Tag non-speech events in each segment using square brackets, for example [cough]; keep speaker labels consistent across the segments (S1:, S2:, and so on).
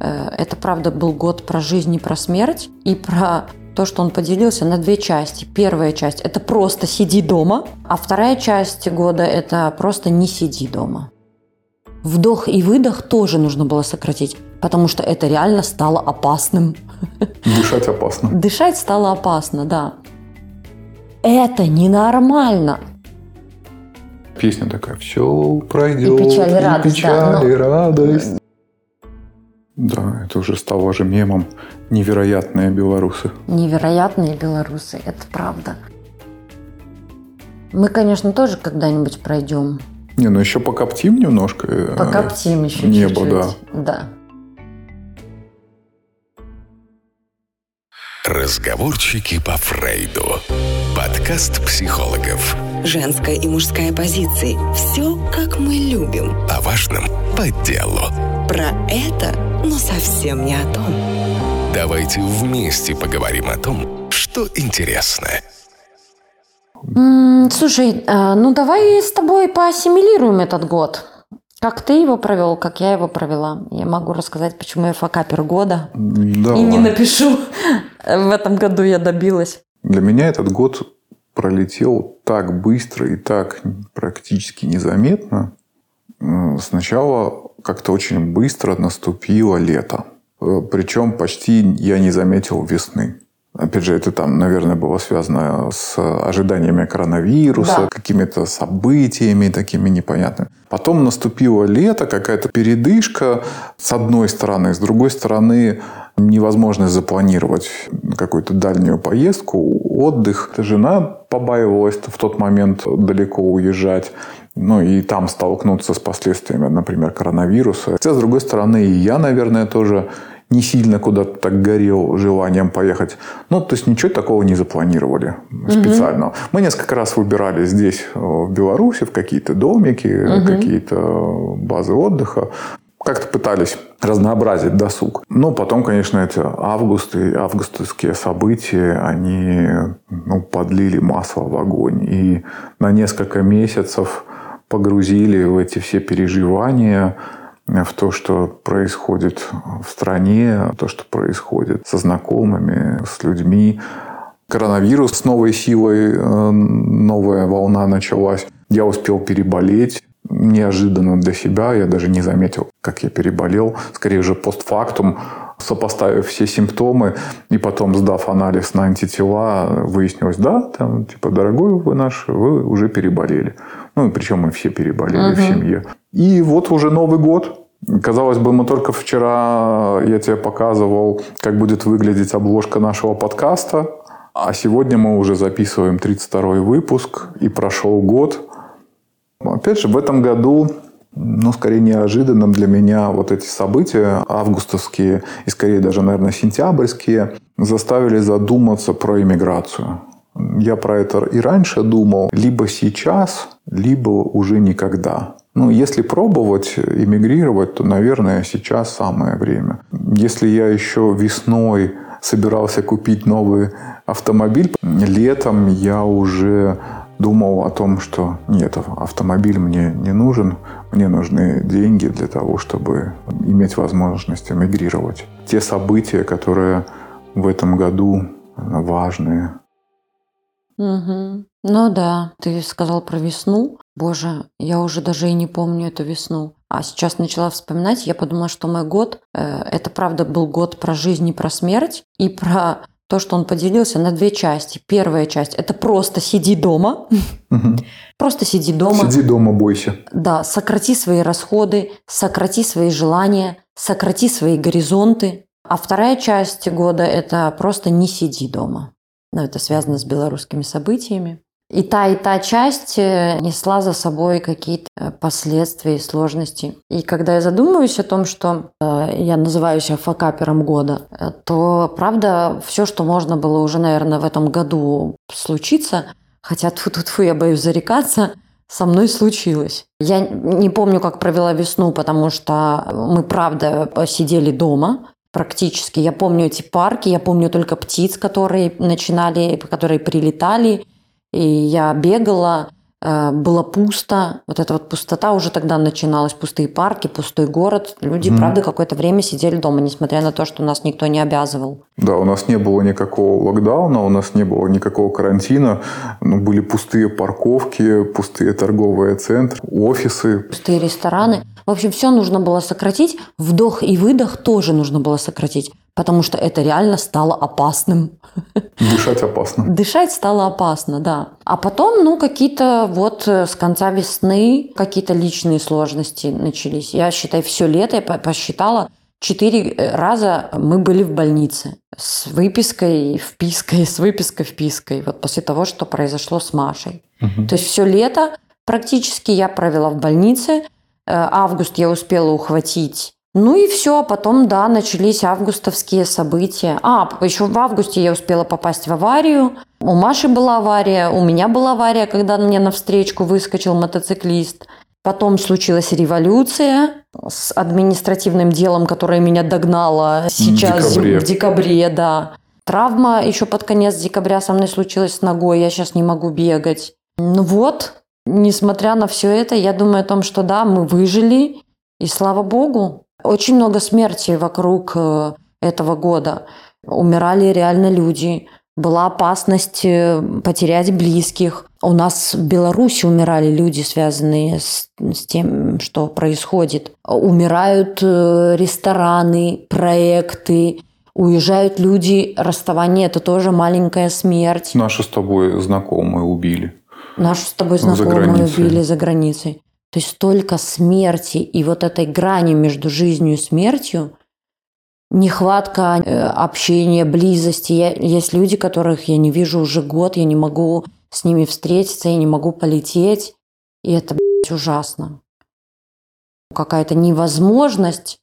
S1: Э, это, правда, был год про жизнь и про смерть, и про то, что он поделился на две части. Первая часть – это просто сиди дома, а вторая часть года – это просто не сиди дома. Вдох и выдох тоже нужно было сократить, потому что это реально стало опасным.
S2: Дышать опасно. [laughs]
S1: Дышать стало опасно, да. Это ненормально.
S2: Песня такая, все пройдет,
S1: и печаль, и радость,
S2: печаль,
S1: да, но...
S2: и радость. Да, это уже стало же мемом «Невероятные белорусы».
S1: Невероятные белорусы, это правда. Мы, конечно, тоже когда-нибудь пройдем.
S2: Не, ну еще покоптим немножко.
S1: Э, покоптим еще
S2: Небо,
S1: чуть-чуть.
S2: да.
S1: Да.
S3: Разговорчики по Фрейду. Подкаст психологов.
S4: Женская и мужская позиции. Все, как мы любим.
S3: О важном по делу.
S4: Про это, но совсем не о том.
S3: Давайте вместе поговорим о том, что интересно.
S1: Слушай, а, ну давай с тобой поассимилируем этот год. Как ты его провел, как я его провела. Я могу рассказать, почему я факапер года.
S2: Да.
S1: И не напишу. В этом году я добилась.
S2: Для меня этот год пролетел так быстро и так практически незаметно. Сначала как-то очень быстро наступило лето. Э, Причем почти я не заметил весны. Опять же, это там, наверное, было связано с ожиданиями коронавируса,
S1: Да.
S2: какими-то событиями такими непонятными. Потом наступило лето, какая-то передышка с одной стороны. С другой стороны, невозможность запланировать какую-то дальнюю поездку, отдых. Жена побаивалась в тот момент далеко уезжать. Ну, и там столкнуться с последствиями, например, коронавируса. Хотя, с другой стороны, и я, наверное, тоже не сильно куда-то так горел желанием поехать. Ну, то есть ничего такого не запланировали специально. Мы несколько раз выбирали здесь, э, в Беларуси, в какие-то домики, какие-то базы отдыха. Как-то пытались разнообразить досуг. Но потом, конечно, эти августы, августовские события, они ну, подлили масло в огонь. И на несколько месяцев погрузили в эти все переживания, в то, что происходит в стране, то, что происходит со знакомыми, с людьми. Коронавирус с новой силой, э, новая волна началась. Я успел переболеть неожиданно для себя. Я даже не заметил, как я переболел. Скорее уже постфактум, сопоставив все симптомы и потом сдав анализ на антитела, выяснилось, да, там, типа, дорогой вы наш, вы уже переболели. Ну, и причем мы все переболели в семье. И вот уже Новый год. Казалось бы, мы только вчера, я тебе показывал, как будет выглядеть обложка нашего подкаста. А сегодня мы уже записываем 32-й выпуск, и прошел год. Опять же, в этом году, ну, скорее неожиданным для меня вот эти события августовские и скорее даже, наверное, сентябрьские заставили задуматься про иммиграцию. Я про это и раньше думал, либо сейчас, либо уже никогда. Ну, если пробовать эмигрировать, то, наверное, сейчас самое время. Если я еще весной собирался купить новый автомобиль, летом я уже думал о том, что нет, автомобиль мне не нужен, мне нужны деньги для того, чтобы иметь возможность эмигрировать. Те события, которые в этом году важные.
S1: Мгм. Ну да, ты сказал про весну. Боже, я уже даже и не помню эту весну. А сейчас начала вспоминать, я подумала, что мой год, э, это правда был год про жизнь и про смерть, и про то, что он поделился на две части. Первая часть – это просто сиди дома. Просто сиди дома.
S2: Сиди дома, бойся.
S1: Да, сократи свои расходы, сократи свои желания, сократи свои горизонты. А вторая часть года – это просто не сиди дома. Ну, это связано с белорусскими событиями. И та, и та часть э, несла за собой какие-то э, последствия и сложности. И когда я задумываюсь о том, что э, я называю себя факапером года, э, то, правда, все, что можно было уже, наверное, в этом году случиться, хотя тут тут я боюсь зарекаться, со мной случилось. Я не помню, как провела весну, потому что мы, правда, сидели дома практически. Я помню эти парки, я помню только птиц, которые начинали, которые прилетали, и я бегала, э, было пусто. Вот эта вот пустота уже тогда начиналась. Пустые парки, пустой город. Люди, mm. правда, какое-то время сидели дома, несмотря на то, что нас никто не обязывал.
S2: Да, у нас не было никакого локдауна, у нас не было никакого карантина. Ну, были пустые парковки, пустые торговые центры, офисы.
S1: Пустые рестораны. В общем, все нужно было сократить. Вдох и выдох тоже нужно было сократить, потому что это реально стало опасным.
S2: Дышать опасно. [laughs]
S1: Дышать стало опасно, да. А потом, ну, какие-то вот э, с конца весны какие-то личные сложности начались. Я считаю, все лето я посчитала, четыре э, раза мы были в больнице с выпиской, впиской, с выпиской, впиской. Вот после того, что произошло с Машей. Угу. То есть все лето практически я провела в больнице – Э, август я успела ухватить. Ну и все, а потом, да, начались августовские события. А, еще в августе я успела попасть в аварию. У Маши была авария, у меня была авария, когда мне навстречу выскочил мотоциклист. Потом случилась революция с административным делом, которое меня догнало сейчас в декабре, в декабре да. Травма еще под конец декабря со мной случилась с ногой, я сейчас не могу бегать. Ну вот, Несмотря на все это, я думаю о том, что да, мы выжили, и слава богу. Очень много смерти вокруг э, этого года. Умирали реально люди. Была опасность э, потерять близких. У нас в Беларуси умирали люди, связанные с, с тем, что происходит. Умирают э, рестораны, проекты, уезжают люди. Расставание – это тоже маленькая смерть.
S2: Наши с тобой знакомые убили.
S1: Нашу с тобой знакомую убили за границей. То есть столько смерти и вот этой грани между жизнью и смертью, нехватка э, общения, близости. Я, есть люди, которых я не вижу уже год, я не могу с ними встретиться, я не могу полететь. И это, ужасно. Какая-то невозможность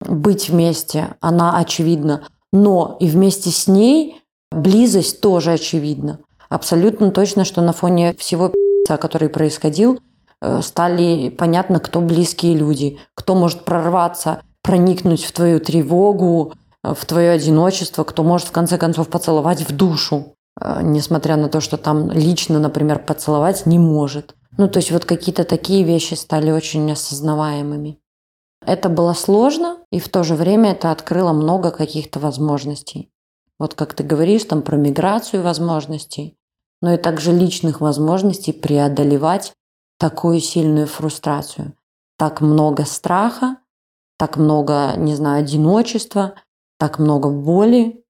S1: быть вместе, она очевидна. Но и вместе с ней близость тоже очевидна абсолютно точно, что на фоне всего который происходил, стали понятно, кто близкие люди, кто может прорваться, проникнуть в твою тревогу, э, в твое одиночество, кто может в конце концов поцеловать в душу, э, несмотря на то, что там лично, например, поцеловать не может. Ну, то есть вот какие-то такие вещи стали очень осознаваемыми. Это было сложно, и в то же время это открыло много каких-то возможностей. Вот как ты говоришь там про миграцию возможностей, но и также личных возможностей преодолевать такую сильную фрустрацию. Так много страха, так много, не знаю, одиночества, так много боли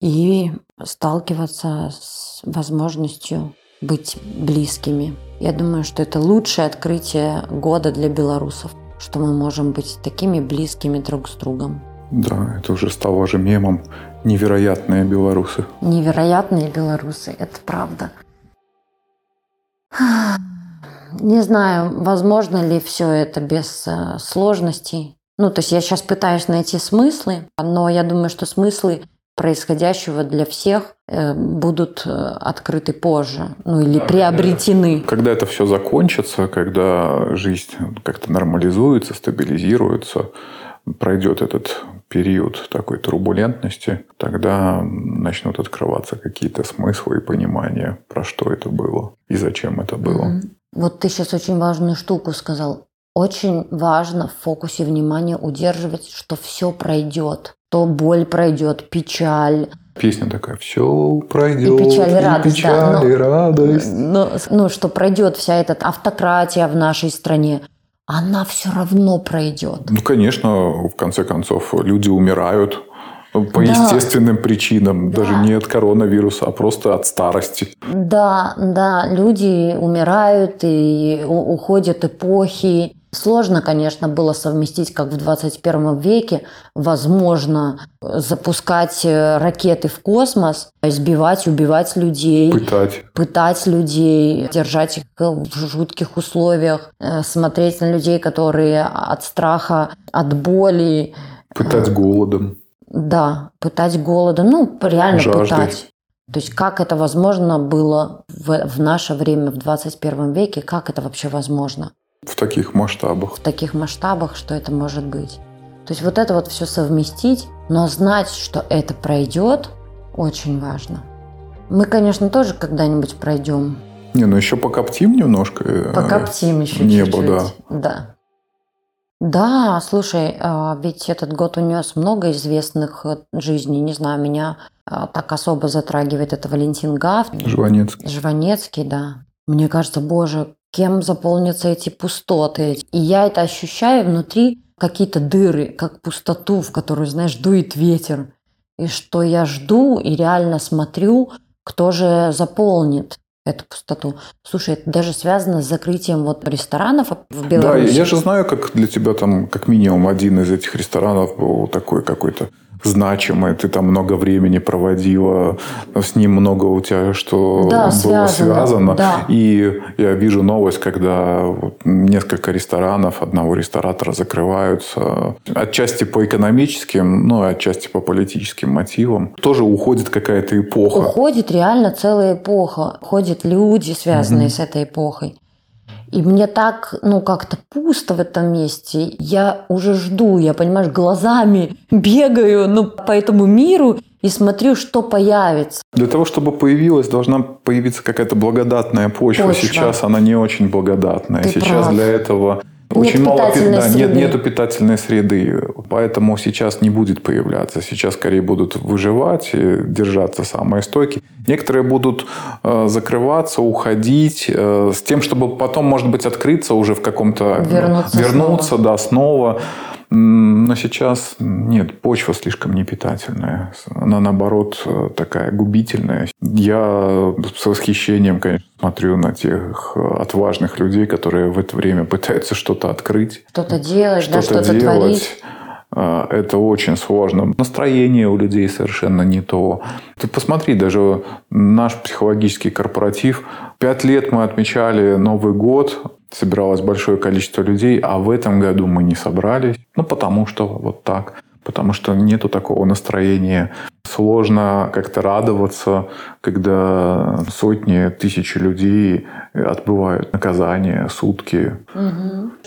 S1: и сталкиваться с возможностью быть близкими. Я думаю, что это лучшее открытие года для белорусов, что мы можем быть такими близкими друг с другом.
S2: Да, это уже стало же мемом. Невероятные белорусы.
S1: Невероятные белорусы, это правда. Не знаю, возможно ли все это без э, сложностей. Ну, то есть я сейчас пытаюсь найти смыслы, но я думаю, что смыслы происходящего для всех э, будут э, открыты позже, ну или приобретены.
S2: Когда это все закончится, когда жизнь как-то нормализуется, стабилизируется, пройдет этот период такой турбулентности, тогда начнут открываться какие-то смыслы и понимания, про что это было и зачем это было. Mm-hmm.
S1: Вот ты сейчас очень важную штуку сказал. Очень важно в фокусе внимания удерживать, что все пройдет. То боль пройдет, печаль,
S2: Песня такая, все пройдет,
S1: и печаль, и радость,
S2: печаль, да, но, и радость.
S1: Но, ну, что пройдет вся эта автократия в нашей стране, она все равно пройдет.
S2: Ну, конечно, в конце концов, люди умирают по да. естественным причинам, да. даже не от коронавируса, а просто от старости.
S1: Да, да, люди умирают и уходят эпохи. Сложно, конечно, было совместить, как в 21 веке, возможно, запускать э, ракеты в космос, избивать, убивать людей.
S2: Пытать.
S1: Пытать людей, держать их в жутких условиях, э, смотреть на людей, которые от страха, от боли.
S2: Пытать э, голодом.
S1: Да, пытать голодом. Ну, реально Жаждой. пытать. То есть как это возможно было в, в наше время, в 21 веке, как это вообще возможно?
S2: В таких масштабах.
S1: В таких масштабах, что это может быть. То есть вот это вот все совместить, но знать, что это пройдет, очень важно. Мы, конечно, тоже когда-нибудь пройдем
S2: Не, ну еще покоптим немножко. э,
S1: Покоптим еще
S2: небо,
S1: чуть-чуть. Да. Да, слушай, а, ведь этот год унес много известных э, жизней. Не знаю, меня а, так особо затрагивает это Валентин Гафт,
S2: Жванецкий.
S1: Жванецкий, да. Мне кажется, боже, кем заполнятся эти пустоты. И я это ощущаю внутри какие-то дыры, как пустоту, в которую, знаешь, дует ветер. И что я жду и реально смотрю, кто же заполнит эту пустоту. Слушай, это даже связано с закрытием вот ресторанов в
S2: Да,
S1: Беларуси.
S2: я же знаю, как для тебя там как минимум один из этих ресторанов был такой какой-то значимый, ты там много времени проводила, с ним много у тебя что
S1: Да,
S2: было
S1: связано,
S2: связано.
S1: да.
S2: И я вижу новость, когда несколько ресторанов одного ресторатора закрываются. Отчасти по экономическим, ну, отчасти по политическим мотивам. Тоже уходит какая-то эпоха.
S1: Уходит реально целая эпоха. Уходят люди, связанные с этой эпохой. И мне так, ну, как-то пусто в этом месте. Я уже жду, я, понимаешь, глазами [laughs] бегаю ну, по этому миру и смотрю, что появится.
S2: Для того, чтобы появилась, должна появиться какая-то благодатная почва.
S1: Почва.
S2: Сейчас она не очень благодатная.
S1: Ты
S2: Сейчас
S1: прав.
S2: для этого
S1: Нет
S2: очень мало пи-
S1: питательной
S2: да, нет,
S1: среды.
S2: нету питательной среды. Поэтому сейчас не будет появляться. Сейчас скорее будут выживать держаться самые стойкие. Некоторые будут э, закрываться, уходить э, с тем, чтобы потом, может быть, открыться уже в каком-то...
S1: Вернуться
S2: вернуться да, снова. Но сейчас нет, почва слишком непитательная. Она, наоборот, э, такая губительная. Я с восхищением, конечно, смотрю на тех э, отважных людей, которые в это время пытаются что-то открыть,
S1: Что-то делать, да,
S2: что-то
S1: что-то
S2: делать.
S1: творить.
S2: А, Это очень сложно. Настроение у людей совершенно не то. Ты посмотри, даже наш психологический корпоратив. Пять лет мы отмечали Новый год, собиралось большое количество людей, а в этом году мы не собрались. Ну, потому что вот так. Потому что нету такого настроения. Сложно как-то радоваться, когда сотни, тысячи людей отбывают наказание, сутки.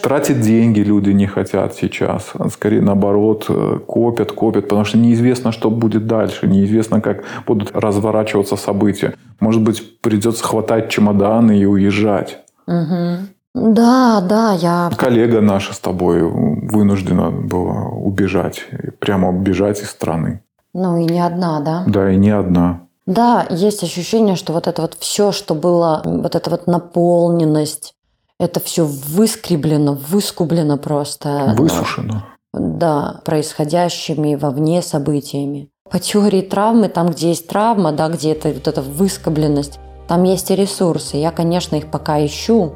S2: Тратить деньги люди не хотят сейчас. Скорее наоборот, э, копят, копят, потому что неизвестно, что будет дальше. Неизвестно, как будут разворачиваться события. Может быть, придется хватать чемоданы и уезжать.
S1: Мгм. Да, да, я...
S2: Коллега наша с тобой вынуждена была убежать. Прямо убежать из страны.
S1: Ну и не одна, да?
S2: Да, и не одна.
S1: Да, есть ощущение, что вот это вот все, что было, вот эта вот наполненность, это все выскреблено, выскублено просто.
S2: Высушена.
S1: Да, происходящими вовне событиями. По теории травмы, там, где есть травма, да, где это вот эта выскобленность, там есть и ресурсы. Я, конечно, их пока ищу,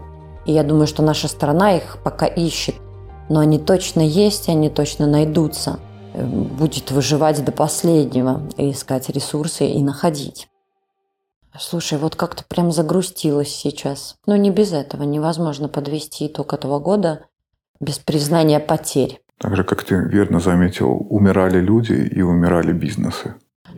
S1: и я думаю, что наша страна их пока ищет. Но они точно есть, и они точно найдутся. Э, Будет выживать до последнего, и искать ресурсы и находить. Слушай, вот как-то прям загрустилось сейчас. Но не без этого. Невозможно подвести итог этого года без признания потерь.
S2: Так же, как ты верно заметил, умирали люди и умирали бизнесы.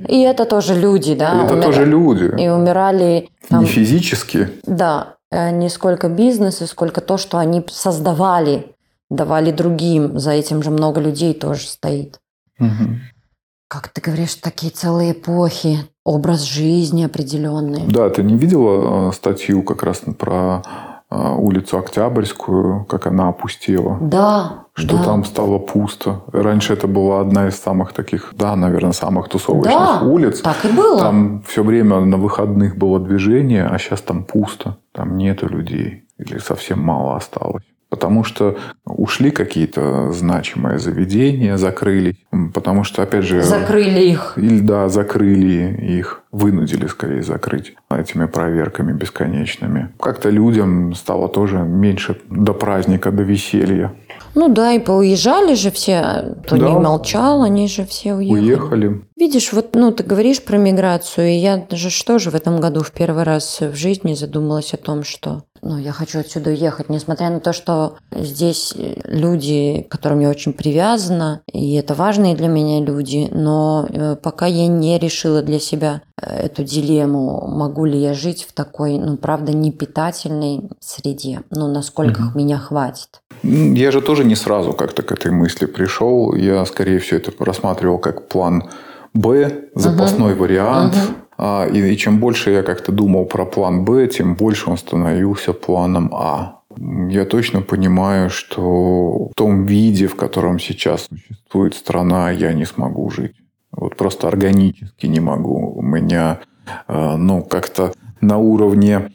S1: И это тоже люди, да?
S2: Это
S1: умира-
S2: тоже люди.
S1: И умирали там,
S2: Не физически.
S1: да, не сколько бизнесы, сколько то, что они создавали, давали другим. За этим же много людей тоже стоит.
S2: Мгм.
S1: Как ты говоришь, такие целые эпохи, образ жизни определенный.
S2: Да, ты не видела э, статью как раз про э, улицу Октябрьскую, как она опустела?
S1: Да,
S2: Что
S1: да.
S2: там стало пусто. Раньше это была одна из самых таких, да, наверное, самых тусовочных
S1: Да,
S2: улиц.
S1: так и было.
S2: Там все время на выходных было движение, а сейчас там пусто. Там нету людей. Или совсем мало осталось. Потому что ушли какие-то значимые заведения, закрыли. Потому что, опять же...
S1: Закрыли их.
S2: Или, да, закрыли их, вынудили скорее закрыть этими проверками бесконечными. Как-то людям стало тоже меньше до праздника, до веселья.
S1: Ну да, и поуезжали же все. Кто
S2: Да.
S1: не молчал, они же все уехали.
S2: Уехали.
S1: Видишь, вот, ну, ты говоришь про миграцию, и я даже что же в этом году в первый раз в жизни задумалась о том, что, ну, я хочу отсюда уехать, несмотря на то, что здесь люди, к которым я очень привязана, и это важные для меня люди, но э, пока я не решила для себя э, эту дилемму, могу ли я жить в такой, ну, правда, непитательной среде, ну, насколько меня хватит.
S2: Я же тоже не сразу как-то к этой мысли пришел. Я скорее все это рассматривал как план Б, запасной вариант. А, и, и чем больше я как-то думал про план Б, тем больше он становился планом А. Я точно понимаю, что в том виде, в котором сейчас существует страна, я не смогу жить. Вот просто органически не могу. У меня, э, ну, как-то на уровне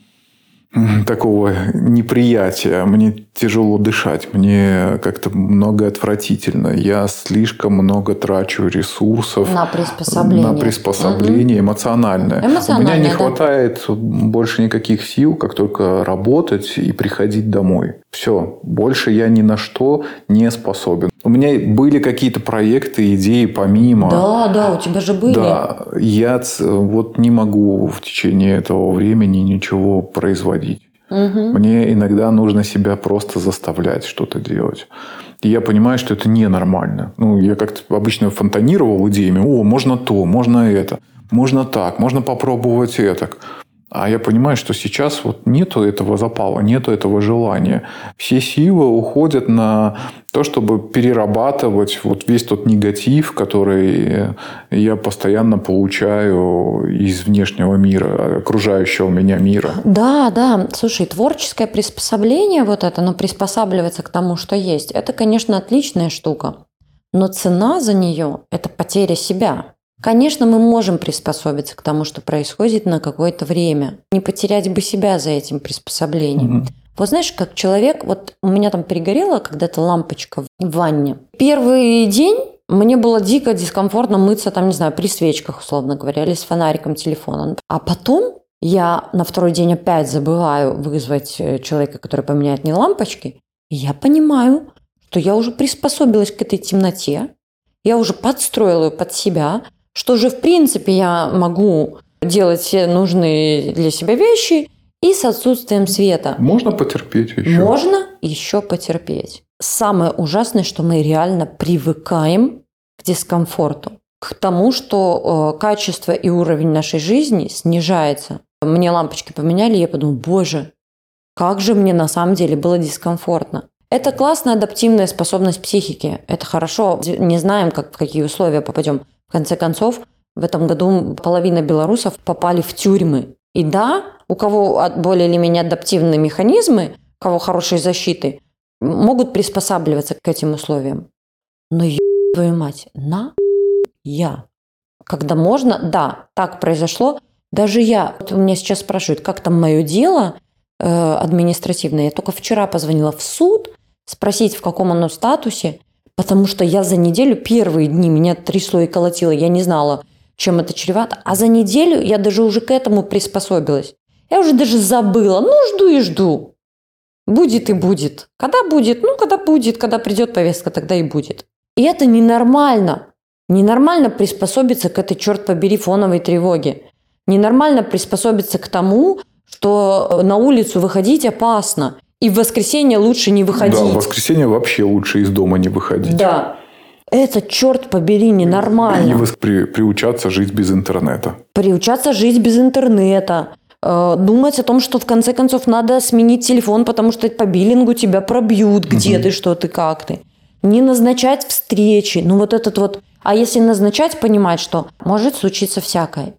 S2: такого неприятия. Мне тяжело дышать, мне как-то много отвратительно. Я слишком много трачу ресурсов
S1: на приспособление,
S2: на приспособление угу. эмоциональное. эмоциональное. У меня не да? хватает больше никаких сил, как только работать и приходить домой. Все, больше я ни на что не способен. У меня были какие-то проекты, идеи помимо.
S1: Да, да, у тебя же были.
S2: Да, я вот не могу в течение этого времени ничего производить. Угу. Мне иногда нужно себя просто заставлять что-то делать. И я понимаю, что это ненормально. Ну, я как-то обычно фонтанировал идеями. О, можно то, можно это, можно так, можно попробовать это. А я понимаю, что сейчас вот нету этого запала, нету этого желания. Все силы уходят на то, чтобы перерабатывать вот весь тот негатив, который я постоянно получаю из внешнего мира, окружающего меня мира.
S1: Да, да. Слушай, творческое приспособление вот это, но приспосабливаться к тому, что есть, это, конечно, отличная штука. Но цена за нее – это потеря себя. Конечно, мы можем приспособиться к тому, что происходит на какое-то время. Не потерять бы себя за этим приспособлением. Угу. Вот знаешь, как человек, вот у меня там перегорела когда-то лампочка в ванне. Первый день мне было дико дискомфортно мыться там, не знаю, при свечках, условно говоря, или с фонариком телефона. А потом я на второй день опять забываю вызвать э, человека, который поменяет мне лампочки. И я понимаю, что я уже приспособилась к этой темноте, я уже подстроила ее под себя, что же в принципе я могу делать все нужные для себя вещи и с отсутствием света.
S2: Можно потерпеть еще.
S1: Можно еще потерпеть. Самое ужасное, что мы реально привыкаем к дискомфорту, к тому, что э, качество и уровень нашей жизни снижается. Мне лампочки поменяли, я подумала, боже, как же мне на самом деле было дискомфортно. Это классная адаптивная способность психики. Это хорошо. Не знаем, как, в какие условия попадем. В конце концов, в этом году половина белорусов попали в тюрьмы. И да, у кого более или менее адаптивные механизмы, у кого хорошие защиты, могут приспосабливаться к этим условиям. Но твою мать, на я. Когда можно, да, так произошло. Даже я, вот меня сейчас спрашивают, как там мое дело э, административное. Я только вчера позвонила в суд, спросить, в каком оно статусе. Потому что я за неделю, первые дни меня трясло и колотило, я не знала, чем это чревато. А за неделю я даже уже к этому приспособилась. Я уже даже забыла. Ну, жду и жду. Будет и будет. Когда будет? Ну, когда будет. Когда придет повестка, тогда и будет. И это ненормально. Ненормально приспособиться к этой, черт побери, фоновой тревоге. Ненормально приспособиться к тому, что на улицу выходить опасно. И в воскресенье лучше не выходить. Да,
S2: в воскресенье вообще лучше из дома не выходить.
S1: Да. Это, черт побери, ненормально.
S2: И при, приучаться жить без интернета.
S1: Приучаться жить без интернета. Э, думать о том, что в конце концов надо сменить телефон, потому что по биллингу тебя пробьют, где угу. ты, что ты, как ты. Не назначать встречи. Ну вот этот вот... А если назначать, понимать, что может случиться всякое.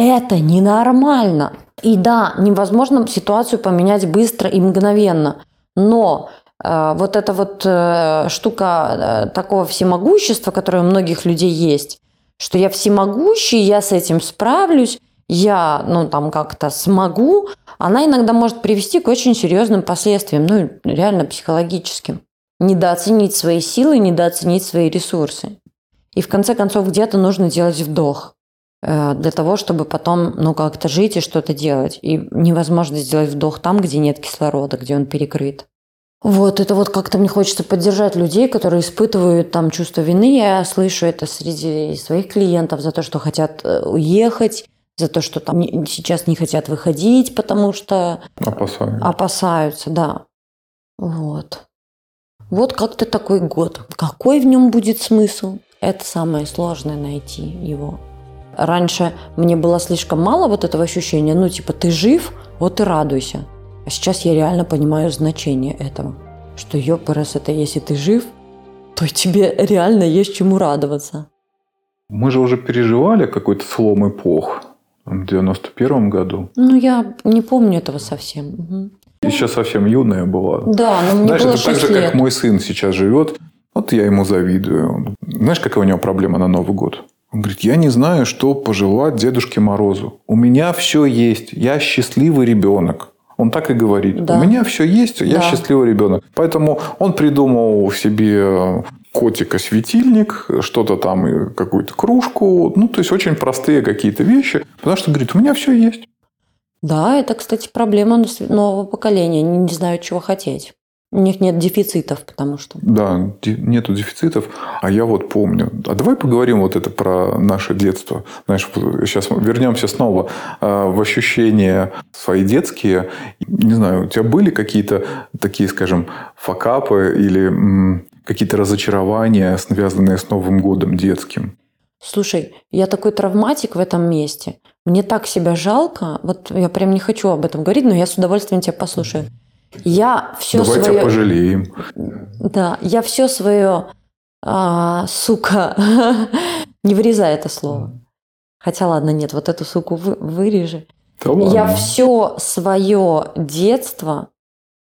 S1: Это ненормально. И да, невозможно ситуацию поменять быстро и мгновенно. Но э, вот эта вот э, штука э, такого всемогущества, которое у многих людей есть, что я всемогущий, я с этим справлюсь, я, ну, там как-то смогу, она иногда может привести к очень серьезным последствиям, ну, реально психологическим. Недооценить свои силы, недооценить свои ресурсы. И в конце концов где-то нужно делать вдох. Э, для того, чтобы потом, ну, как-то жить и что-то делать. И невозможно сделать вдох там, где нет кислорода, где он перекрыт. Вот, это вот как-то мне хочется поддержать людей, которые испытывают там чувство вины. Я слышу это среди своих клиентов за то, что хотят э, уехать, за то, что там сейчас не хотят выходить, потому что
S2: опасаются.
S1: Опасаются, да. Вот. Вот как-то такой год. Какой в нем будет смысл? Это самое сложное найти его. Раньше мне было слишком мало вот этого ощущения, ну типа ты жив, вот и радуйся. А сейчас я реально понимаю значение этого. Что ёпарас, это если ты жив, то тебе реально есть чему радоваться.
S2: Мы же уже переживали какой-то слом эпох. В 91 году.
S1: Ну, я не помню этого совсем. Угу.
S2: Еще совсем юная была.
S1: Да, но мне
S2: Знаешь,
S1: было
S2: это так
S1: 6
S2: же,
S1: лет.
S2: как мой сын сейчас живет. Вот я ему завидую. Знаешь, какая у него проблема на Новый год? Он говорит, я не знаю, что пожелать Дедушке Морозу. У меня все есть. Я счастливый ребенок. Он так и говорит.
S1: Да.
S2: У меня все есть, я
S1: Да.
S2: счастливый ребенок. Поэтому он придумал себе котика-светильник, что-то там, какую-то кружку. Ну, то есть, очень простые какие-то вещи. Потому что, говорит, у меня все есть.
S1: Да, это, кстати, проблема нового поколения. Они не знают, чего хотеть. У них нет дефицитов, потому что...
S2: Да, нету дефицитов. А я вот помню. А давай поговорим вот это про наше детство. Знаешь, сейчас мы вернемся снова э, в ощущения свои детские. Не знаю, у тебя были какие-то такие, скажем, факапы или какие-то разочарования, связанные с Новым годом детским?
S1: Слушай, я такой травматик в этом месте. Мне так себя жалко. Вот я прям не хочу об этом говорить, но я с удовольствием тебя послушаю. Я все
S2: давай тебя
S1: свое...
S2: пожалеем.
S1: Да, я все свое, а, сука, [laughs] не вырезай это слово. Хотя ладно, нет, вот эту суку вы- вырежи.
S2: Да ладно.
S1: Я все свое детство,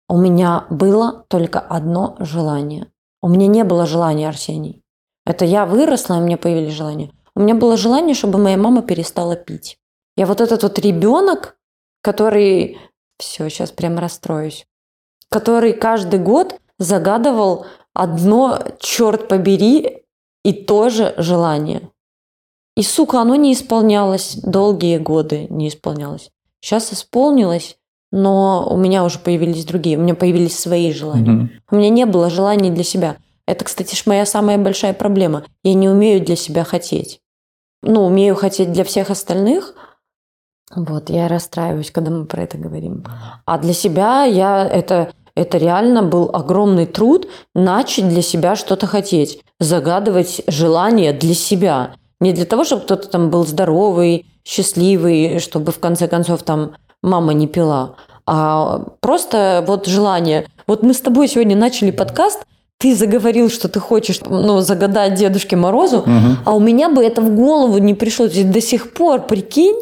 S1: у меня было только одно желание. У меня не было желания, Арсений. Это я выросла, и у меня появились желания. У меня было желание, чтобы моя мама перестала пить. Я вот этот вот ребенок, который... Все, сейчас прям расстроюсь. Который каждый год загадывал одно, черт побери, и то же желание. И, сука, оно не исполнялось долгие годы, не исполнялось. Сейчас исполнилось, но у меня уже появились другие, у меня появились свои желания.
S2: Мгм.
S1: У меня не было желаний для себя. Это, кстати, ж моя самая большая проблема. Я не умею для себя хотеть. Ну, умею хотеть для всех остальных. Вот, я расстраиваюсь, когда мы про это говорим. А для себя я это, это реально был огромный труд начать для себя что-то хотеть. Загадывать желание для себя. Не для того, чтобы кто-то там был здоровый, счастливый, чтобы в конце концов там мама не пила. А просто вот желание. Вот мы с тобой сегодня начали подкаст, ты заговорил, что ты хочешь ну, загадать Дедушке Морозу,
S2: Мгм.
S1: а у меня бы это в голову не пришло. До сих пор, прикинь,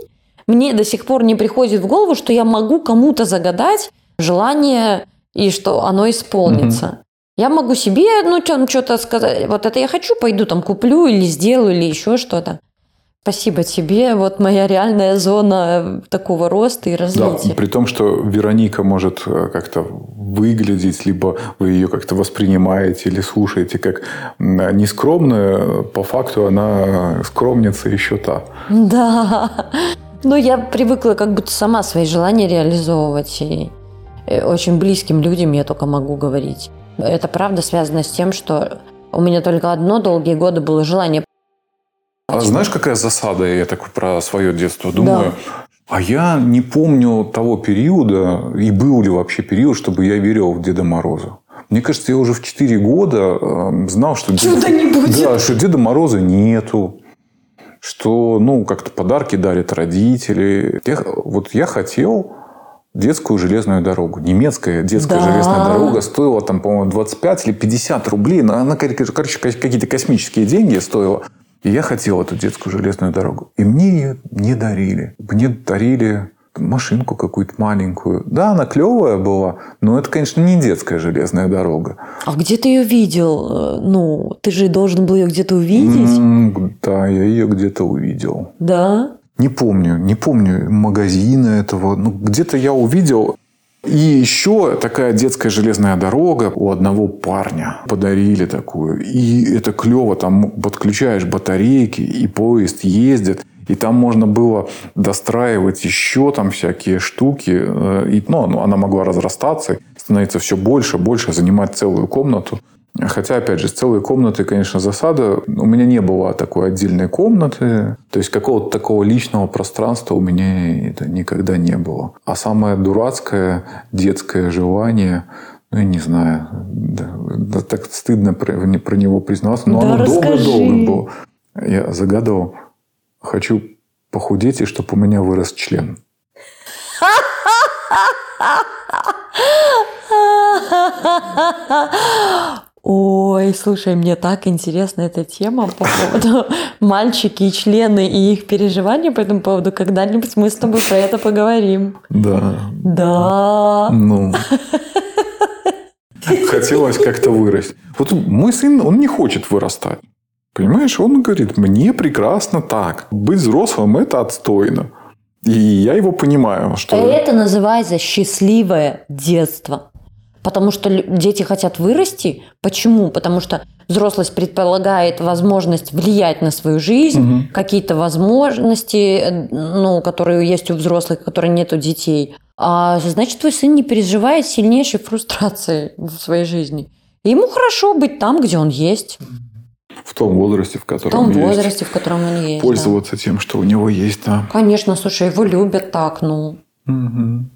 S1: мне до сих пор не приходит в голову, что я могу кому-то загадать желание и что оно исполнится. Я могу себе, ну, что-то сказать, вот это я хочу, пойду там куплю или сделаю, или еще что-то. Спасибо тебе, вот моя реальная зона такого роста и
S2: Да,
S1: развития.
S2: при том, что Вероника может э, как-то выглядеть, либо вы ее как-то воспринимаете или слушаете как нескромную, по факту она скромница еще та.
S1: Да. [laughs] Но я привыкла как будто сама свои желания реализовывать. И э, очень близким людям я только могу говорить. Это правда связано с тем, что у меня только одно долгие годы было желание.
S2: А знаешь, какая засада, я так про свое детство думаю? А я не помню того периода, и был ли вообще период, чтобы я верил в Деда Мороза. Мне кажется, я уже в 4 года э, знал, что...
S1: Чуда не будет.
S2: Да, что Деда Мороза нету. Что, ну, как-то подарки дарят родители. Я, вот я хотел детскую железную дорогу. Немецкая детская
S1: Да.
S2: железная дорога стоила там, по-моему, 25 или 50 рублей. Но она, короче, какие-то космические деньги стоила. И я хотел эту детскую железную дорогу. И мне ее не дарили. Мне дарили машинку какую-то маленькую. Да, она клевая была, но это, конечно, не детская железная дорога.
S1: А где ты ее видел? Э, Ну, ты же должен был ее где-то увидеть.
S2: Да, я ее где-то увидел.
S1: Да.
S2: Не помню, не помню магазина этого. Ну, где-то я увидел. И еще такая детская железная дорога у одного парня подарили такую. И это клево, там подключаешь батарейки, и поезд ездит. И там можно было достраивать еще там всякие штуки. Э, И, ну, ну, она могла разрастаться, становиться все больше, больше, занимать целую комнату. Хотя, опять же, с целой комнатой, конечно, засада. У меня не было такой отдельной комнаты. То есть, какого-то такого личного пространства у меня это никогда не было. А самое дурацкое детское желание, ну, я не знаю, да, да, так стыдно про, про него признаваться, но
S1: Да
S2: оно долго-долго было. Я загадывал, хочу похудеть, и чтобы у меня вырос член. [laughs]
S1: Ой, слушай, мне так интересна эта тема по поводу [laughs] мальчики и члены и их переживания по этому поводу. Когда-нибудь мы с тобой про это поговорим.
S2: Да.
S1: Да.
S2: Ну. Хотелось как-то вырасти. Вот мой сын, он не хочет вырастать. Понимаешь, он говорит, мне прекрасно так. Быть взрослым – это отстойно. И я его понимаю, что...
S1: Это называется счастливое детство. Потому что дети хотят вырасти. Почему? Потому что взрослость предполагает возможность влиять на свою жизнь, угу. какие-то возможности, э, ну, которые есть у взрослых, которые нет у детей. А значит, твой сын не переживает сильнейшей фрустрации в своей жизни. И ему хорошо быть там, где он есть.
S2: В том возрасте, в котором
S1: в том
S2: есть.
S1: возрасте, в котором он есть.
S2: Пользоваться да. тем, что у него есть, да.
S1: Конечно, слушай, его любят так, ну.
S2: Угу.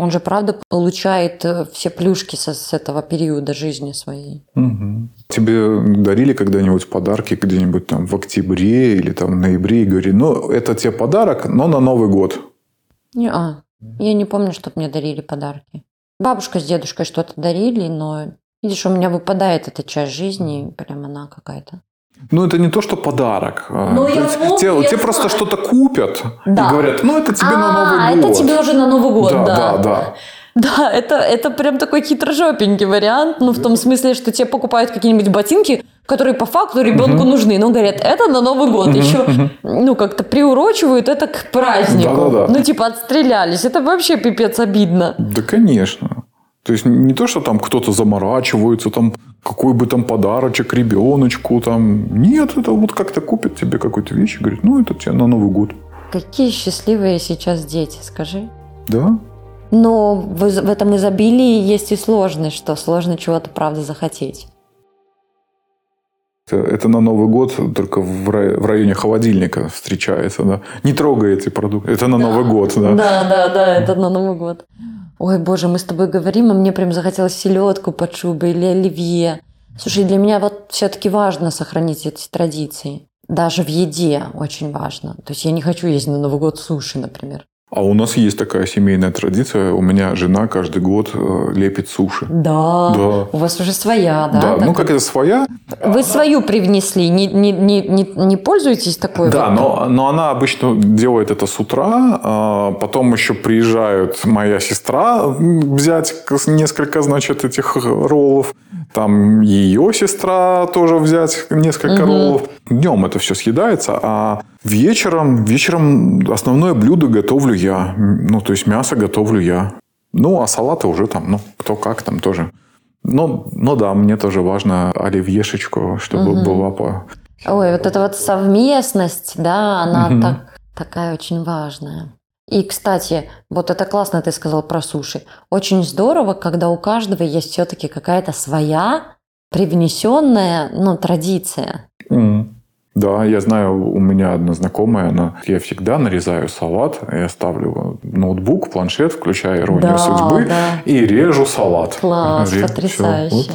S1: Он же, правда, получает э, все плюшки со, с этого периода жизни своей.
S2: Угу. Тебе дарили когда-нибудь подарки где-нибудь там в октябре или там в ноябре и говорили, ну, это тебе подарок, но на Новый год?
S1: Не, а, я не помню, чтобы мне дарили подарки. Бабушка с дедушкой что-то дарили, но видишь, у меня выпадает эта часть жизни, прям она какая-то.
S2: Ну, это не то, что подарок.
S1: Ну, я помню,
S2: тебе,
S1: я
S2: тебе просто что-то купят
S1: да.
S2: и говорят, ну, это тебе
S1: а,
S2: на Новый
S1: год. это тебе уже на Новый год,
S2: да.
S1: Да,
S2: да, да.
S1: Да, это, это прям такой хитрожопенький вариант. Ну, в том смысле, что тебе покупают какие-нибудь ботинки, которые по факту ребенку uh-huh. нужны. Но говорят, это на Новый год. Uh-huh. Еще, ну, как-то приурочивают это к празднику.
S2: Да-да-да.
S1: Ну, типа, отстрелялись. Это вообще пипец обидно.
S2: Да, конечно. То есть не то, что там кто-то заморачивается, там какой бы там подарочек ребеночку, там. Нет, это вот как-то купят тебе какую-то вещь и говорят, ну, это тебе на Новый год.
S1: Какие счастливые сейчас дети, скажи.
S2: Да.
S1: Но в, в этом изобилии есть и сложность, что сложно чего-то, правда, захотеть.
S2: Это, это на Новый год только в, в районе холодильника встречается, да. Не трогай эти продукты. Это на
S1: да.
S2: Новый год, да.
S1: Да, да, да, это на Новый год. Ой, боже, мы с тобой говорим, а мне прям захотелось селедку под шубой или оливье. Слушай, для меня вот все-таки важно сохранить эти традиции. Даже в еде очень важно. То есть я не хочу есть на Новый год суши, например.
S2: А у нас есть такая семейная традиция. У меня жена каждый год э, лепит суши.
S1: Да.
S2: да.
S1: У вас уже своя, да?
S2: Да, ну как это своя.
S1: Вы свою привнесли, не, не, не, не, не пользуетесь такой?
S2: Да,
S1: вот?
S2: но, но она обычно делает это с утра. А потом еще приезжает моя сестра взять несколько, значит, этих роллов. Там ее сестра тоже взять несколько угу. роллов. Днем это все съедается, а вечером, вечером основное блюдо готовлю я. Ну, то есть мясо готовлю я. Ну, а салаты уже там, ну, кто как там тоже. Ну, ну да, мне тоже важно оливьешечку, чтобы угу. была по...
S1: Ой, вот эта вот совместность, да, она угу. так, такая очень важная. И, кстати, вот это классно ты сказал про суши. Очень здорово, когда у каждого есть все-таки какая-то своя привнесенная, ну, традиция.
S2: Mm. Да, я знаю, у меня одна знакомая, она, я всегда нарезаю салат, я ставлю ноутбук, планшет, включаю иронию
S1: да,
S2: судьбы
S1: да.
S2: и режу салат.
S1: Класс, Ре... потрясающе.
S2: Вот.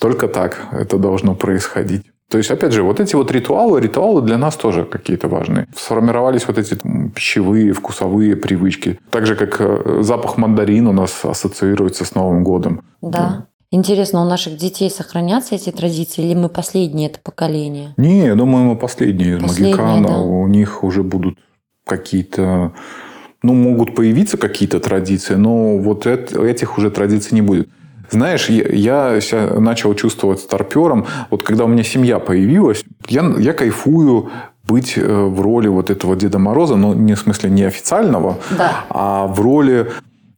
S2: Только так это должно происходить. То есть, опять же, вот эти вот ритуалы, ритуалы для нас тоже какие-то важные. Сформировались вот эти пищевые, вкусовые привычки. Так же, как э, запах мандарин у нас ассоциируется с Новым годом.
S1: Да. Интересно, у наших детей сохранятся эти традиции, или мы последнее это поколение?
S2: Не, я думаю, мы последние из
S1: Последние,
S2: Магикана.
S1: да.
S2: У них уже будут какие-то... Ну, могут появиться какие-то традиции, но вот этих уже традиций не будет. Знаешь, я, я себя начал чувствовать старпером. Вот когда у меня семья появилась, я, я кайфую быть э, в роли вот этого Деда Мороза, но не в смысле не официального,
S1: да.
S2: а в роли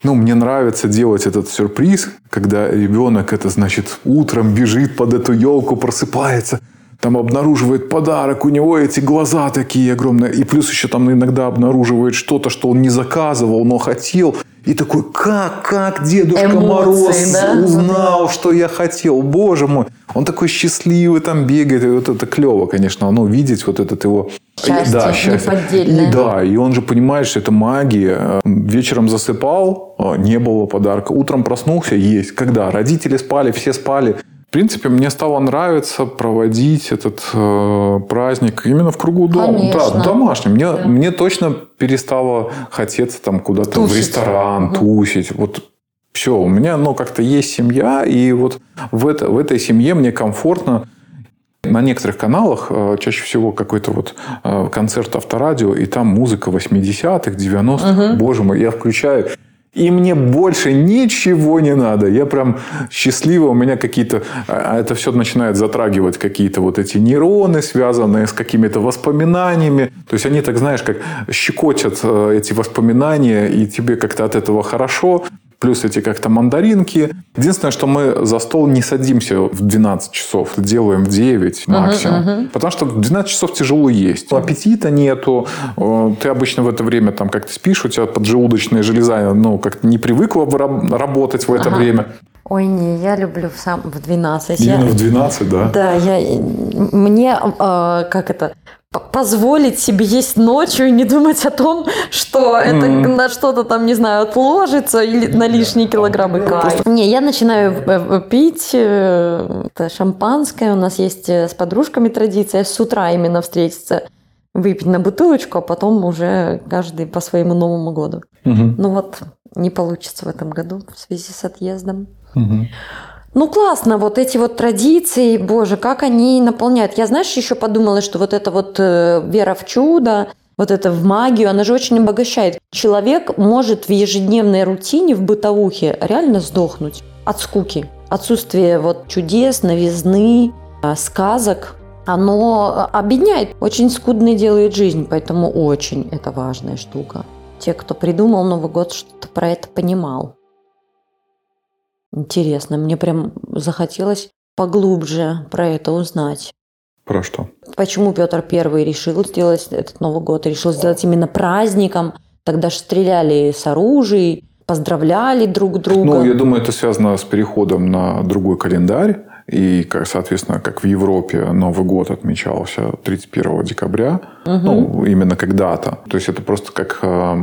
S2: ну, мне нравится делать этот сюрприз, когда ребенок это, значит, утром бежит под эту елку, просыпается, там обнаруживает подарок, у него эти глаза такие огромные, и плюс еще там иногда обнаруживает что-то, что он не заказывал, но хотел, и такой, как, как Дедушка
S1: Эмоции,
S2: Мороз
S1: да?
S2: узнал, что я хотел, боже мой. Он такой счастливый там бегает, и вот это клево, конечно, ну, видеть вот этот его...
S1: Счастье,
S2: да, счастье.
S1: неподдельное.
S2: И, да, и он же понимает, что это магия. Вечером засыпал, не было подарка. Утром проснулся, есть. Когда? Родители спали, все спали. В принципе, мне стало нравиться проводить этот э, праздник именно в кругу дома.
S1: Конечно.
S2: Да, домашним. Мне,
S1: Да.
S2: мне точно перестало хотеться там куда-то в ресторан,
S1: Мгм.
S2: тусить. Вот Все, у меня, ну, как-то есть семья, и вот в, это, в этой семье мне комфортно. На некоторых каналах э, чаще всего какой-то вот э, концерт авторадио, и там музыка 80-х, 90-х. Угу. Боже мой, я включаю, и мне больше ничего не надо. Я прям счастливый. У меня какие-то... А, это все начинает затрагивать какие-то вот эти нейроны, связанные с какими-то воспоминаниями. То есть они, так знаешь, как щекотят э, эти воспоминания, и тебе как-то от этого хорошо плюс эти как-то мандаринки. Единственное, что мы за стол не садимся в 12 часов, делаем в 9 максимум. Uh-huh, uh-huh. Потому что в 12 часов тяжело есть. Аппетита нету. Э, ты обычно в это время там как-то спишь, у тебя поджелудочная железа ну, как-то не привыкла работать в это ага. время.
S1: Ой, не, я люблю в, сам, в 12.
S2: Именно я, в 12, да?
S1: Да, я, мне, э, как это, позволить себе есть ночью и не думать о том, что mm-hmm. это на что-то там, не знаю, отложится или на лишние килограммы. Кайф. Не, я начинаю э, пить э, это шампанское. У нас есть э, с подружками традиция с утра именно встретиться, выпить на бутылочку, а потом уже каждый по своему Новому году. Mm-hmm. Ну вот, не получится в этом году в связи с отъездом. Mm-hmm. Ну, классно, вот эти вот традиции, боже, как они наполняют. Я, знаешь, еще подумала, что вот эта вот э, вера в чудо, вот это в магию, она же очень обогащает. Человек может в ежедневной рутине, в бытовухе реально сдохнуть от скуки. Отсутствие вот чудес, новизны, э, сказок, оно объединяет, очень скудной делает жизнь, поэтому очень это важная штука. Те, кто придумал Новый год, что-то про это понимал. Интересно, мне прям захотелось поглубже про это узнать.
S2: Про что?
S1: Почему Петр Первый решил сделать этот Новый год, решил сделать именно праздником? Тогда же стреляли с оружием, поздравляли друг друга.
S2: Ну, я думаю, это связано с переходом на другой календарь. И, как, соответственно, как в Европе Новый год отмечался 31 декабря, угу. ну, именно когда-то. То есть это просто как э,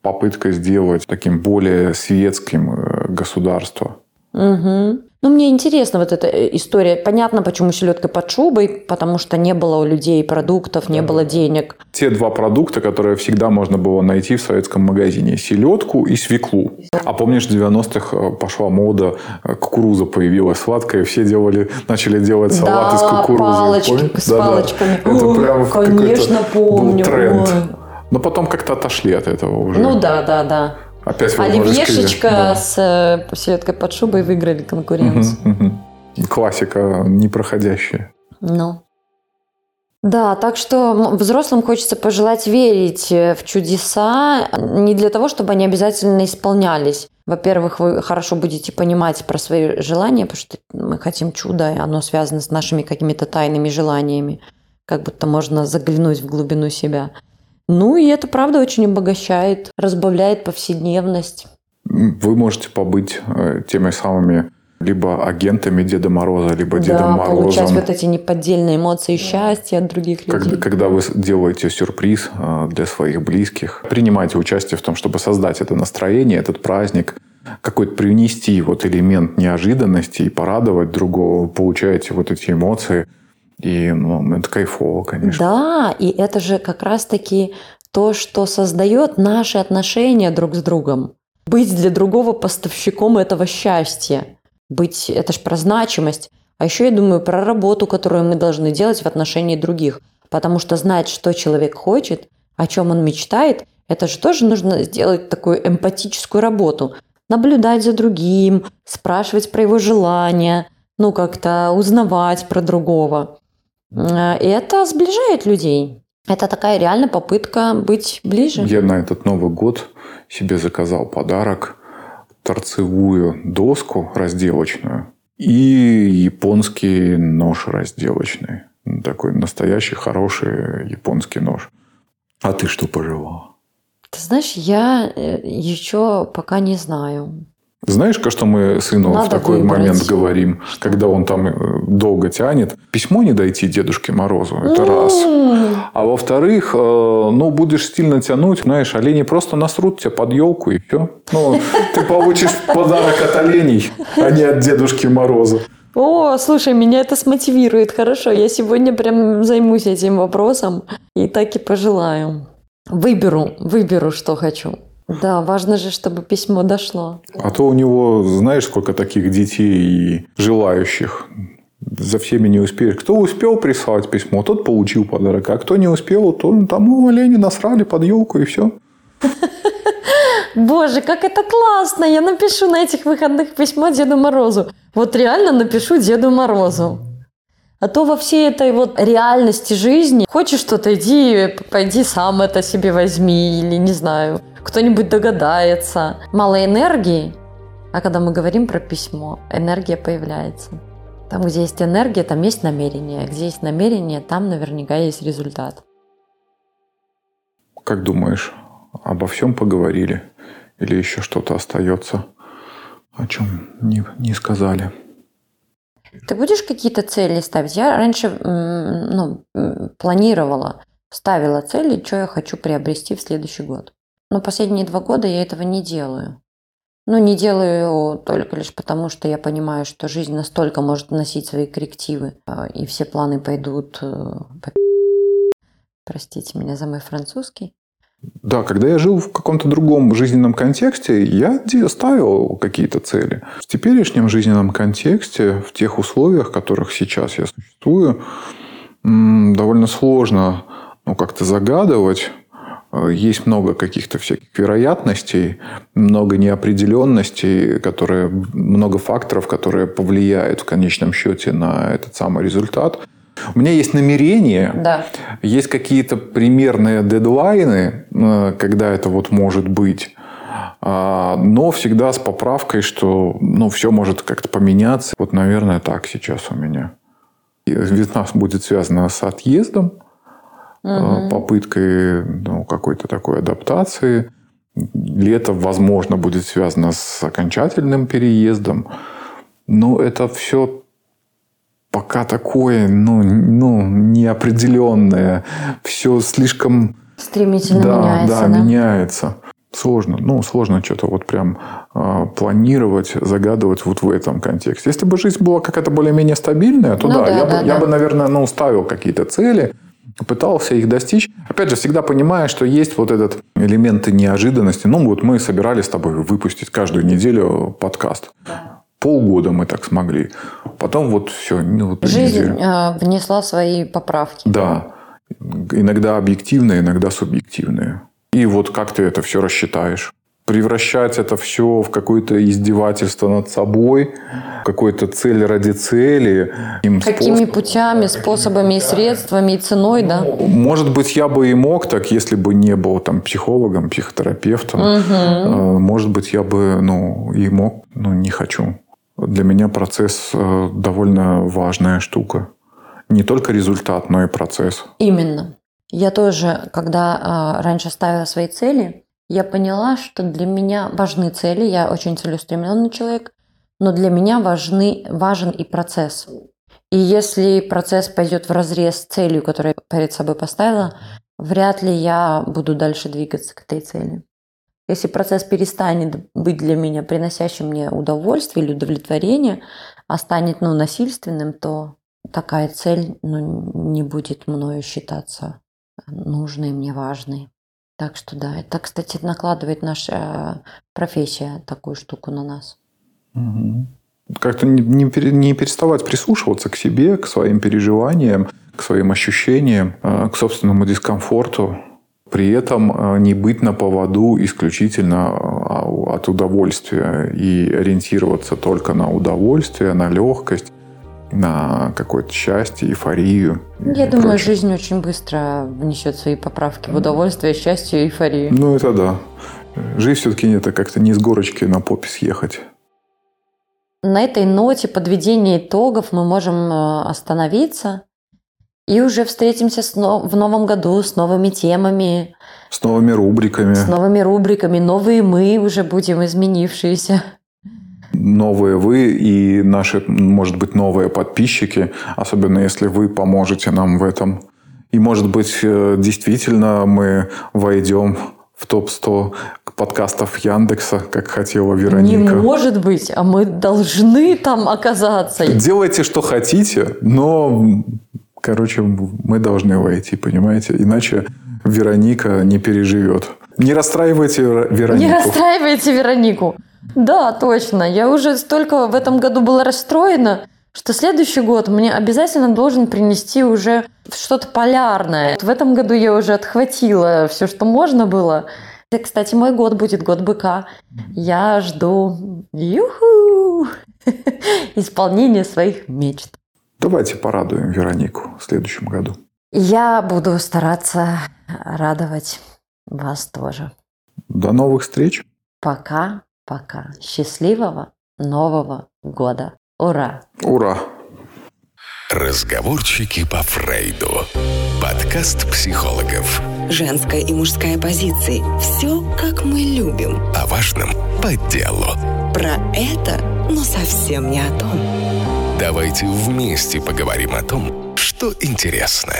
S2: попытка сделать таким более светским э, государство.
S1: Угу. Ну, мне интересна вот эта э, история. Понятно, почему селедка под шубой, потому что не было у людей продуктов, не было денег.
S2: Те два продукта, которые всегда можно было найти в советском магазине. Селедку и свеклу. А помнишь, в 90-х э, пошла мода, э, кукуруза появилась сладкая, все делали, начали делать салат да, из кукурузы.
S1: Палочки, с
S2: да,
S1: палочками.
S2: Да. Это прям
S1: Конечно, помню.
S2: Был тренд. Ой. Но потом как-то отошли от этого уже.
S1: Ну да, да, да.
S2: Опять
S1: Оливьешечка да. с э, селедкой под шубой выиграли конкуренцию.
S2: Угу, угу. Классика непроходящая.
S1: Ну. Да, так что взрослым хочется пожелать верить э, в чудеса не для того, чтобы они обязательно исполнялись. Во-первых, вы хорошо будете понимать про свои желания, потому что мы хотим чуда, и оно связано с нашими какими-то тайными желаниями. Как будто можно заглянуть в глубину себя. Ну и это, правда, очень обогащает, разбавляет повседневность.
S2: Вы можете побыть э, теми самыми либо агентами Деда Мороза, либо да, Дедом Морозом.
S1: получать вот эти неподдельные эмоции счастья от других
S2: людей. Когда, когда вы делаете сюрприз э, для своих близких, принимаете участие в том, чтобы создать это настроение, этот праздник, какой-то привнести вот элемент неожиданности и порадовать другого, получаете вот эти эмоции – и ну, это кайфово, конечно.
S1: Да, и это же как раз-таки то, что создает наши отношения друг с другом. Быть для другого поставщиком этого счастья. Быть, это же про значимость. А еще я думаю про работу, которую мы должны делать в отношении других. Потому что знать, что человек хочет, о чем он мечтает, это же тоже нужно сделать такую эмпатическую работу. Наблюдать за другим, спрашивать про его желания, ну как-то узнавать про другого. Э, и это сближает людей. Это такая реально попытка быть ближе.
S2: Я на этот Новый год себе заказал подарок торцевую доску разделочную и японский нож разделочный. Такой настоящий хороший японский нож. А ты что пожелала?
S1: Ты знаешь, я э, еще пока не знаю.
S2: Знаешь, что мы сыну Надо в такой выбрать. момент говорим, когда он там э, долго тянет? Письмо не дойти Дедушке Морозу. Это раз. А во-вторых, э, ну, будешь сильно тянуть, знаешь, олени просто насрут тебя под елку и все. Ну, ты получишь подарок от оленей, а не от Дедушки Мороза.
S1: О, слушай, меня это смотивирует. Хорошо, я сегодня прям займусь этим вопросом и так и пожелаю. Выберу, выберу, что хочу. Да, важно же, чтобы письмо дошло.
S2: А то у него, знаешь, сколько таких детей и желающих. За всеми не успеешь. Кто успел прислать письмо, тот получил подарок. А кто не успел, то тому олени насрали под елку и все. [laughs]
S1: Боже, как это классно! Я напишу на этих выходных письмо Деду Морозу. Вот реально напишу Деду Морозу. А то во всей этой вот реальности жизни хочешь что-то, иди, пойди сам это себе возьми, или не знаю, кто-нибудь догадается. Мало энергии, а когда мы говорим про письмо, энергия появляется. Там, где есть энергия, там есть намерение. Где есть намерение, там наверняка есть результат.
S2: Как думаешь, обо всем поговорили? Или еще что-то остается, о чем не, не сказали?
S1: Ты будешь какие-то цели ставить? Я раньше ну, планировала, ставила цели, что я хочу приобрести в следующий год. Но последние два года я этого не делаю. Ну, не делаю только лишь потому, что я понимаю, что жизнь настолько может вносить свои коррективы, а, и все планы пойдут э, по... [laughs] Простите меня за мой французский.
S2: Да, когда я жил в каком-то другом жизненном контексте, я ставил какие-то цели. В теперешнем жизненном контексте, в тех условиях, в которых сейчас я существую, довольно сложно ну, как-то загадывать. Есть много каких-то всяких вероятностей, много неопределенностей, которые, много факторов, которые повлияют в конечном счете на этот самый результат. У меня есть намерение,
S1: да.
S2: есть какие-то примерные дедлайны, э, когда это вот может быть. А, но всегда с поправкой, что ну, все может как-то поменяться. Вот, наверное, так сейчас у меня. Весна будет связана с отъездом, угу. попыткой ну, какой-то такой адаптации. Лето, возможно, будет связано с окончательным переездом. Но это все пока такое, ну, ну неопределенное. Все слишком...
S1: Стремительно
S2: да,
S1: меняется.
S2: Да, да, меняется. Сложно, ну, сложно что-то вот прям э, планировать, загадывать вот в этом контексте. Если бы жизнь была какая-то более-менее стабильная, то ну, да, да, я, да, бы, да. я бы, наверное, ну, ставил какие-то цели, пытался их достичь. Опять же, всегда понимая, что есть вот этот элементы неожиданности. Ну, вот мы собирались с тобой выпустить каждую неделю подкаст. Да полгода мы так смогли. Потом вот все. Ну, вот
S1: Жизнь неделю. А, внесла свои поправки.
S2: Да. Иногда объективные, иногда субъективные. И вот как ты это все рассчитаешь? Превращать это все в какое-то издевательство над собой, какой-то цель ради цели.
S1: Какими способ... путями, способами и средствами, и ценой, да?
S2: Может быть, я бы и мог так, если бы не был там психологом, психотерапевтом. Угу. Может быть, я бы ну, и мог, но не хочу. Для меня процесс э, довольно важная штука. Не только результат, но и процесс.
S1: Именно. Я тоже, когда э, раньше ставила свои цели, я поняла, что для меня важны цели. Я очень целеустремленный человек, но для меня важны, важен и процесс. И если процесс пойдет в разрез с целью, которую я перед собой поставила, вряд ли я буду дальше двигаться к этой цели. Если процесс перестанет быть для меня приносящим мне удовольствие или удовлетворение, а станет ну, насильственным, то такая цель ну, не будет мною считаться нужной мне, важной. Так что да, это, кстати, накладывает наша профессия такую штуку на нас.
S2: Угу. Как-то не, не, не переставать прислушиваться к себе, к своим переживаниям, к своим ощущениям, э, к собственному дискомфорту при этом э, не быть на поводу исключительно а, от удовольствия и ориентироваться только на удовольствие, на легкость, на какое-то счастье, эйфорию.
S1: Я думаю, прочее. жизнь очень быстро внесет свои поправки в удовольствие, счастье и эйфорию.
S2: Ну, это да. Жизнь все-таки это как-то не с горочки на попе съехать.
S1: На этой ноте подведения итогов мы можем э, остановиться. И уже встретимся в новом году с новыми темами.
S2: С новыми рубриками.
S1: С новыми рубриками. Новые мы уже будем изменившиеся.
S2: Новые вы и наши, может быть, новые подписчики. Особенно если вы поможете нам в этом. И, может быть, э, действительно мы войдем в топ-100 подкастов Яндекса, как хотела Вероника.
S1: Не может быть, а мы должны там оказаться.
S2: Делайте, что хотите, но Короче, мы должны войти, понимаете? Иначе Вероника не переживет. Не расстраивайте Веронику.
S1: Не расстраивайте Веронику. Да, точно. Я уже столько в этом году была расстроена, что следующий год мне обязательно должен принести уже что-то полярное. В этом году я уже отхватила все, что можно было. Это, кстати, мой год будет год быка. Я жду юху, [laughs] исполнения своих мечт.
S2: Давайте порадуем Веронику в следующем году.
S1: Я буду стараться радовать вас тоже.
S2: До новых встреч.
S1: Пока, пока. Счастливого Нового года. Ура!
S2: Ура!
S3: Разговорчики по Фрейду. Подкаст психологов.
S4: Женская и мужская позиции. Все, как мы любим.
S3: О важном по делу.
S4: Про это, но совсем не о том.
S3: Давайте вместе поговорим о том, что интересно.